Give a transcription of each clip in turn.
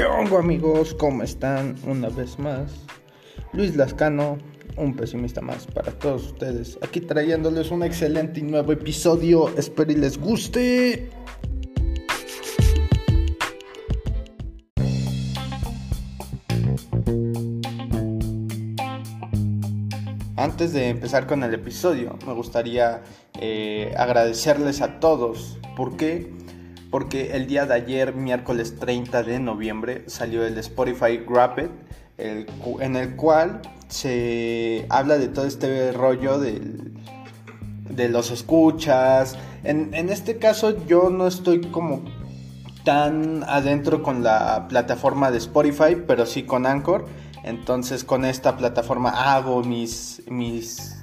¿Qué amigos? ¿Cómo están? Una vez más. Luis Lascano, un pesimista más para todos ustedes. Aquí trayéndoles un excelente y nuevo episodio. Espero y les guste. Antes de empezar con el episodio, me gustaría eh, agradecerles a todos. ¿Por qué? Porque el día de ayer, miércoles 30 de noviembre, salió el Spotify Wrapped, en el cual se habla de todo este rollo de los escuchas. En, en este caso yo no estoy como tan adentro con la plataforma de Spotify, pero sí con Anchor. Entonces con esta plataforma hago mis, mis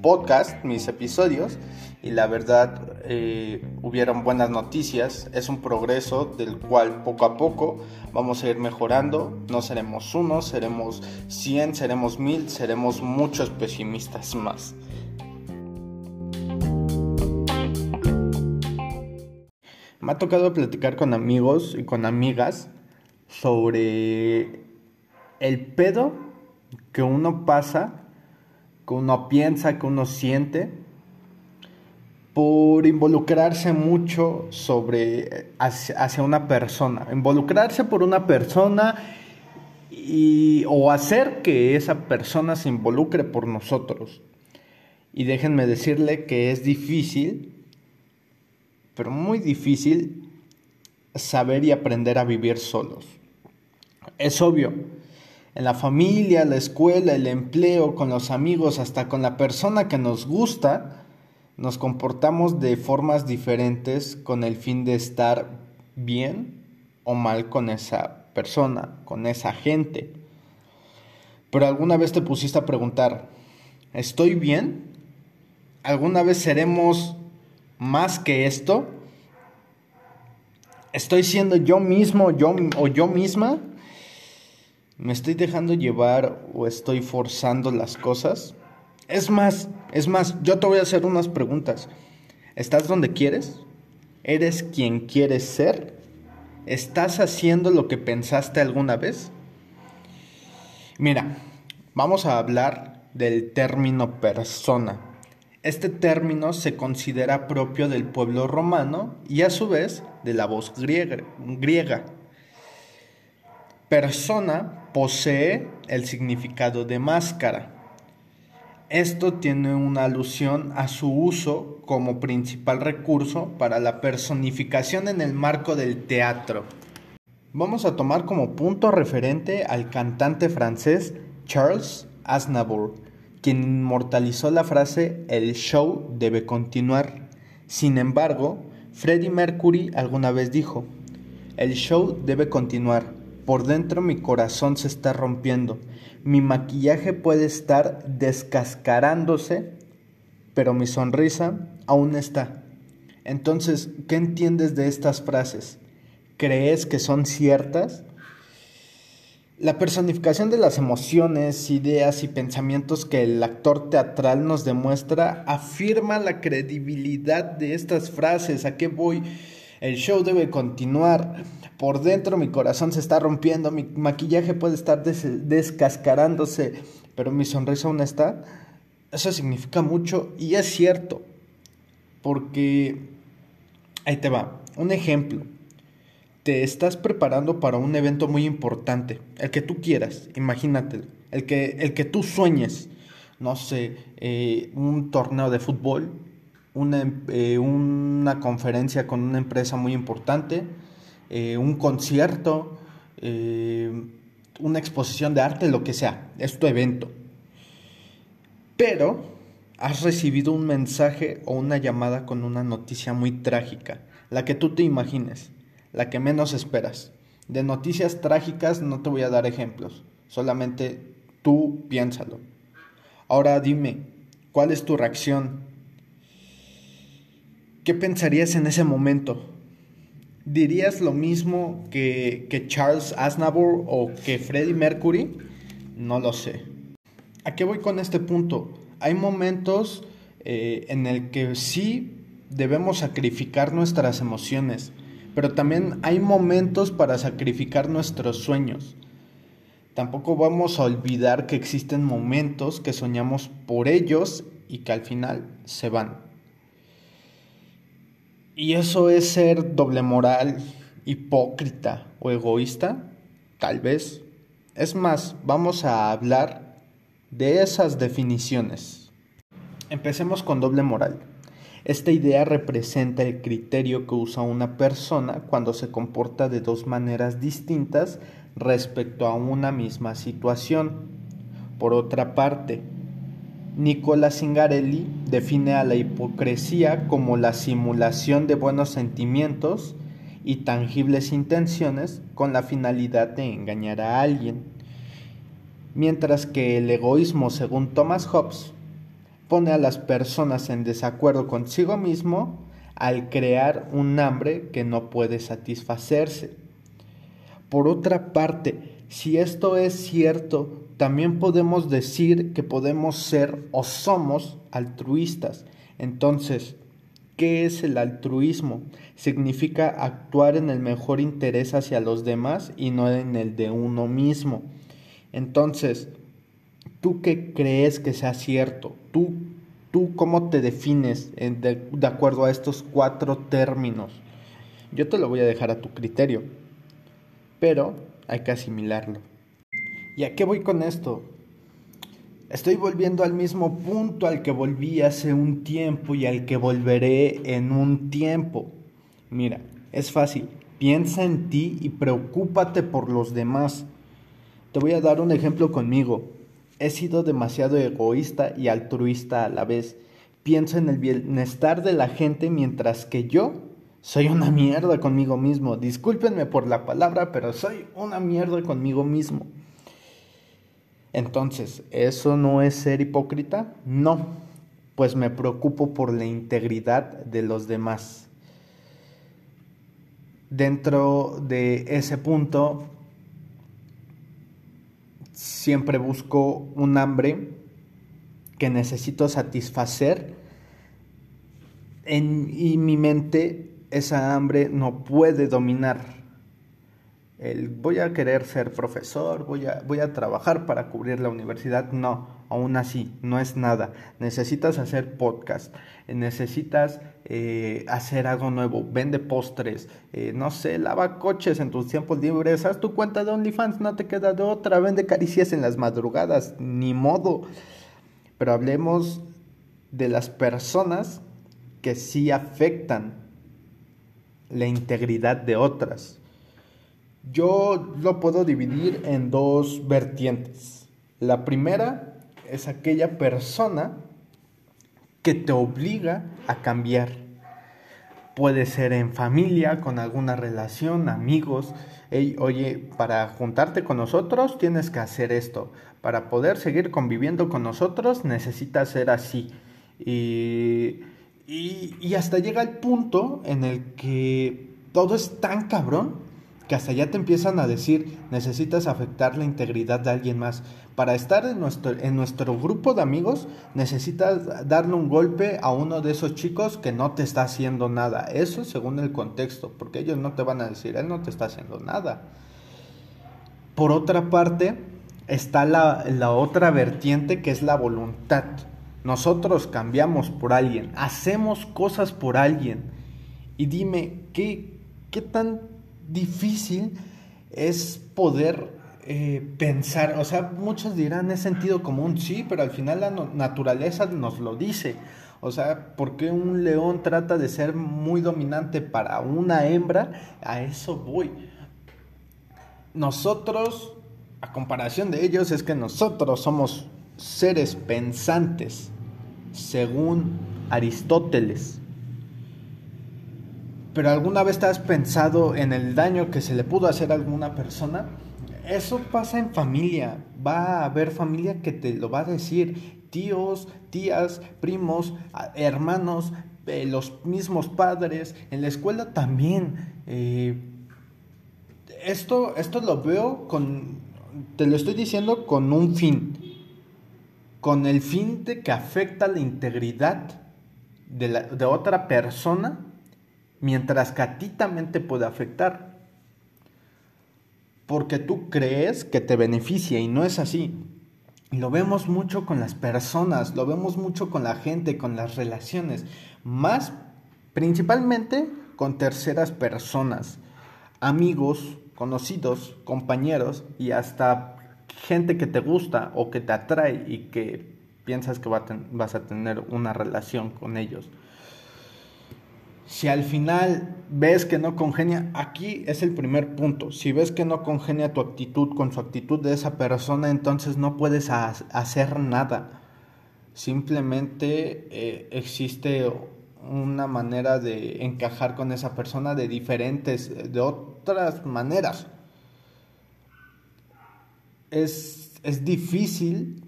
podcasts, mis episodios y la verdad eh, hubieron buenas noticias. Es un progreso del cual poco a poco vamos a ir mejorando. No seremos uno, seremos 100, seremos mil, seremos muchos pesimistas más. Me ha tocado platicar con amigos y con amigas sobre el pedo que uno pasa, que uno piensa, que uno siente, por involucrarse mucho sobre hacia, una persona, involucrarse por una persona y, o hacer que esa persona se involucre por nosotros. Y déjenme decirle que es difícil, pero muy difícil, saber y aprender a vivir solos. Es obvio, en la familia, la escuela, el empleo, con los amigos, hasta con la persona que nos gusta, nos comportamos de formas diferentes con el fin de estar bien o mal con esa persona, con esa gente. Pero alguna vez te pusiste a preguntar, ¿estoy bien? ¿Alguna vez seremos más que esto? ¿Estoy siendo yo mismo yo, o yo misma? ¿Me estoy dejando llevar o estoy forzando las cosas? Es más, es más, yo te voy a hacer unas preguntas. ¿Estás donde quieres? ¿Eres quien quieres ser? ¿Estás haciendo lo que pensaste alguna vez? Mira, vamos a hablar del término persona. Este término se considera propio del pueblo romano y a su vez de la voz griega. Persona posee el significado de máscara. Esto tiene una alusión a su uso como principal recurso para la personificación en el marco del teatro. Vamos a tomar como punto referente al cantante francés Charles Aznavour, quien inmortalizó la frase El show debe continuar. Sin embargo, Freddie Mercury alguna vez dijo, El show debe continuar por dentro mi corazón se está rompiendo. Mi maquillaje puede estar descascarándose, pero mi sonrisa aún está. Entonces, ¿qué entiendes de estas frases? ¿Crees que son ciertas? La personificación de las emociones, ideas y pensamientos que el actor teatral nos demuestra afirma la credibilidad de estas frases. ¿A qué voy? El show debe continuar por dentro mi corazón se está rompiendo, mi maquillaje puede estar descascarándose, pero mi sonrisa aún está. Eso significa mucho y es cierto, porque ahí te va, un ejemplo. Te estás preparando para un evento muy importante, el que tú quieras, imagínate, el que, el que tú sueñes, no sé, eh, un torneo de fútbol, una, eh, una conferencia con una empresa muy importante, eh, un concierto, eh, una exposición de arte, lo que sea, es tu evento. Pero has recibido un mensaje o una llamada con una noticia muy trágica, la que tú te imagines, la que menos esperas. De noticias trágicas no te voy a dar ejemplos, solamente tú piénsalo. Ahora dime, ¿cuál es tu reacción? ¿Qué pensarías en ese momento? ¿Dirías lo mismo que, Charles Aznavour o que Freddie Mercury? No lo sé. ¿A qué voy con este punto? Hay momentos eh, en el que sí debemos sacrificar nuestras emociones, pero también hay momentos para sacrificar nuestros sueños. Tampoco vamos a olvidar que existen momentos que soñamos por ellos y que al final se van. ¿Y eso es ser doble moral, hipócrita o egoísta? Tal vez. Es más, vamos a hablar de esas definiciones. Empecemos con doble moral. Esta idea representa el criterio que usa una persona cuando se comporta de dos maneras distintas respecto a una misma situación. Por otra parte, Nicola Zingarelli define a la hipocresía como la simulación de buenos sentimientos y tangibles intenciones con la finalidad de engañar a alguien, mientras que el egoísmo, según Thomas Hobbes, pone a las personas en desacuerdo consigo mismo al crear un hambre que no puede satisfacerse. Por otra parte, si esto es cierto, también podemos decir que podemos ser o somos altruistas. Entonces, ¿qué es el altruismo? Significa actuar en el mejor interés hacia los demás y no en el de uno mismo. Entonces, ¿Tú qué crees que sea cierto? ¿Tú, tú cómo te defines de, de acuerdo a estos cuatro términos? Yo te lo voy a dejar a tu criterio, pero hay que asimilarlo. ¿Y a qué voy con esto? Estoy volviendo al mismo punto al que volví hace un tiempo y al que volveré en un tiempo. Mira, es fácil. Piensa en ti y preocúpate por los demás. Te voy a dar un ejemplo conmigo. He sido demasiado egoísta y altruista a la vez. Pienso en el bienestar de la gente mientras que yo soy una mierda conmigo mismo. Discúlpenme por la palabra, pero soy una mierda conmigo mismo. Entonces, ¿eso no es ser hipócrita? No, pues me preocupo por la integridad de los demás. Dentro de ese punto, siempre busco un hambre que necesito satisfacer en, y mi mente esa hambre no puede dominar. El, voy a querer ser profesor, voy a, voy a trabajar para cubrir la universidad. No, aún así, no es nada. Necesitas hacer podcast, necesitas eh, hacer algo nuevo, vende postres, eh, no sé, lava coches en tus tiempos libres, haz tu cuenta de OnlyFans, no te queda de otra, vende caricias en las madrugadas, ni modo. Pero hablemos de las personas que sí afectan la integridad de otras. Yo lo puedo dividir en dos vertientes. La primera es aquella persona que te obliga a cambiar. Puede ser en familia, con alguna relación, amigos. oye, para juntarte con nosotros tienes que hacer esto. Para poder seguir conviviendo con nosotros necesitas ser así. Y, y, hasta llega el punto en el que todo es tan cabrón que hasta ya te empiezan a decir, necesitas afectar la integridad de alguien más. Para estar en nuestro, en nuestro grupo de amigos, necesitas darle un golpe a uno de esos chicos que no te está haciendo nada. Eso según el contexto, porque ellos no te van a decir, él no te está haciendo nada. Por otra parte, está la, la otra vertiente que es la voluntad. Nosotros cambiamos por alguien, hacemos cosas por alguien. Y dime, ¿qué, qué tan difícil es poder eh, pensar, o sea, muchos dirán es sentido común, sí, pero al final la naturaleza nos lo dice. O sea, ¿por qué un león trata de ser muy dominante para una hembra? A eso voy. Nosotros, a comparación de ellos, es que nosotros somos seres pensantes, según Aristóteles. Pero alguna vez te has pensado en el daño que se le pudo hacer a alguna persona? Eso pasa en familia. Va a haber familia que te lo va a decir. Tíos, tías, primos, hermanos, eh, los mismos padres. En la escuela también. Eh, esto, esto lo veo con... Te lo estoy diciendo con un fin. Con el fin de que afecta la integridad de, la, de otra persona mientras que a ti también te puede afectar. Porque tú crees que te beneficia y no es así. Lo vemos mucho con las personas, lo vemos mucho con la gente, con las relaciones, más principalmente con terceras personas, amigos, conocidos, compañeros y hasta gente que te gusta o que te atrae y que piensas que vas a tener una relación con ellos. Si al final ves que no congenia, aquí es el primer punto. Si ves que no congenia tu actitud con su actitud de esa persona, entonces no puedes hacer nada. Simplemente eh, existe una manera de encajar con esa persona de diferentes, de otras maneras. Es, es difícil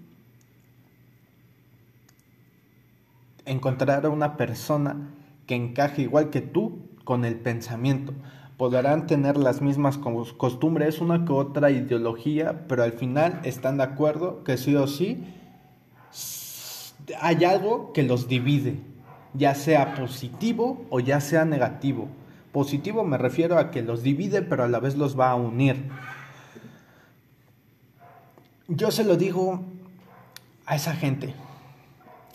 encontrar a una persona que encaje igual que tú con el pensamiento. Podrán tener las mismas costumbres, una que otra ideología, pero al final están de acuerdo que sí o sí hay algo que los divide, ya sea positivo o ya sea negativo. Positivo me refiero a que los divide, pero a la vez los va a unir. Yo se lo digo a esa gente,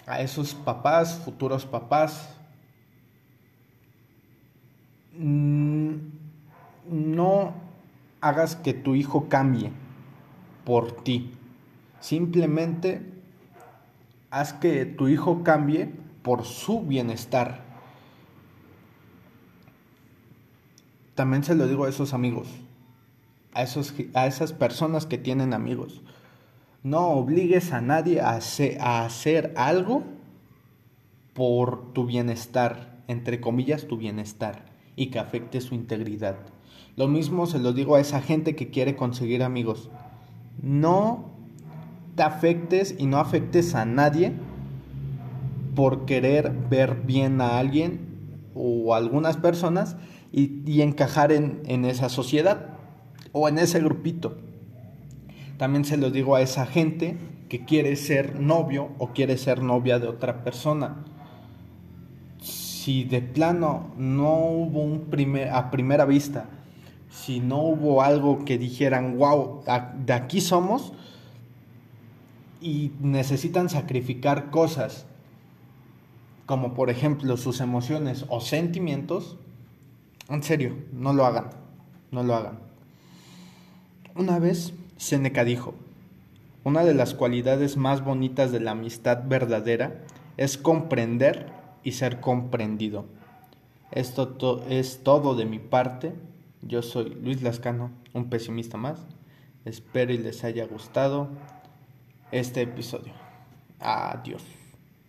a esos papás, futuros papás, Mm, no hagas que tu hijo cambie por ti. Simplemente haz que tu hijo cambie por su bienestar. También se lo digo a esos amigos, a, esos, a esas personas que tienen amigos. No obligues a nadie a hacer algo por tu bienestar, entre comillas, tu bienestar y que afecte su integridad. Lo mismo se lo digo a esa gente que quiere conseguir amigos. No te afectes y no afectes a nadie por querer ver bien a alguien o a algunas personas y, encajar en, en esa sociedad o en ese grupito. También se lo digo a esa gente que quiere ser novio o quiere ser novia de otra persona si de plano no hubo un primer, a primera vista, si no hubo algo que dijeran, wow, de aquí somos, y necesitan sacrificar cosas, como por ejemplo sus emociones o sentimientos, en serio, no lo hagan, no lo hagan. Una vez Seneca dijo, una de las cualidades más bonitas de la amistad verdadera es comprender y ser comprendido. Esto es todo de mi parte. Yo soy Luis Lascano, un pesimista más. Espero y les haya gustado este episodio. Adiós.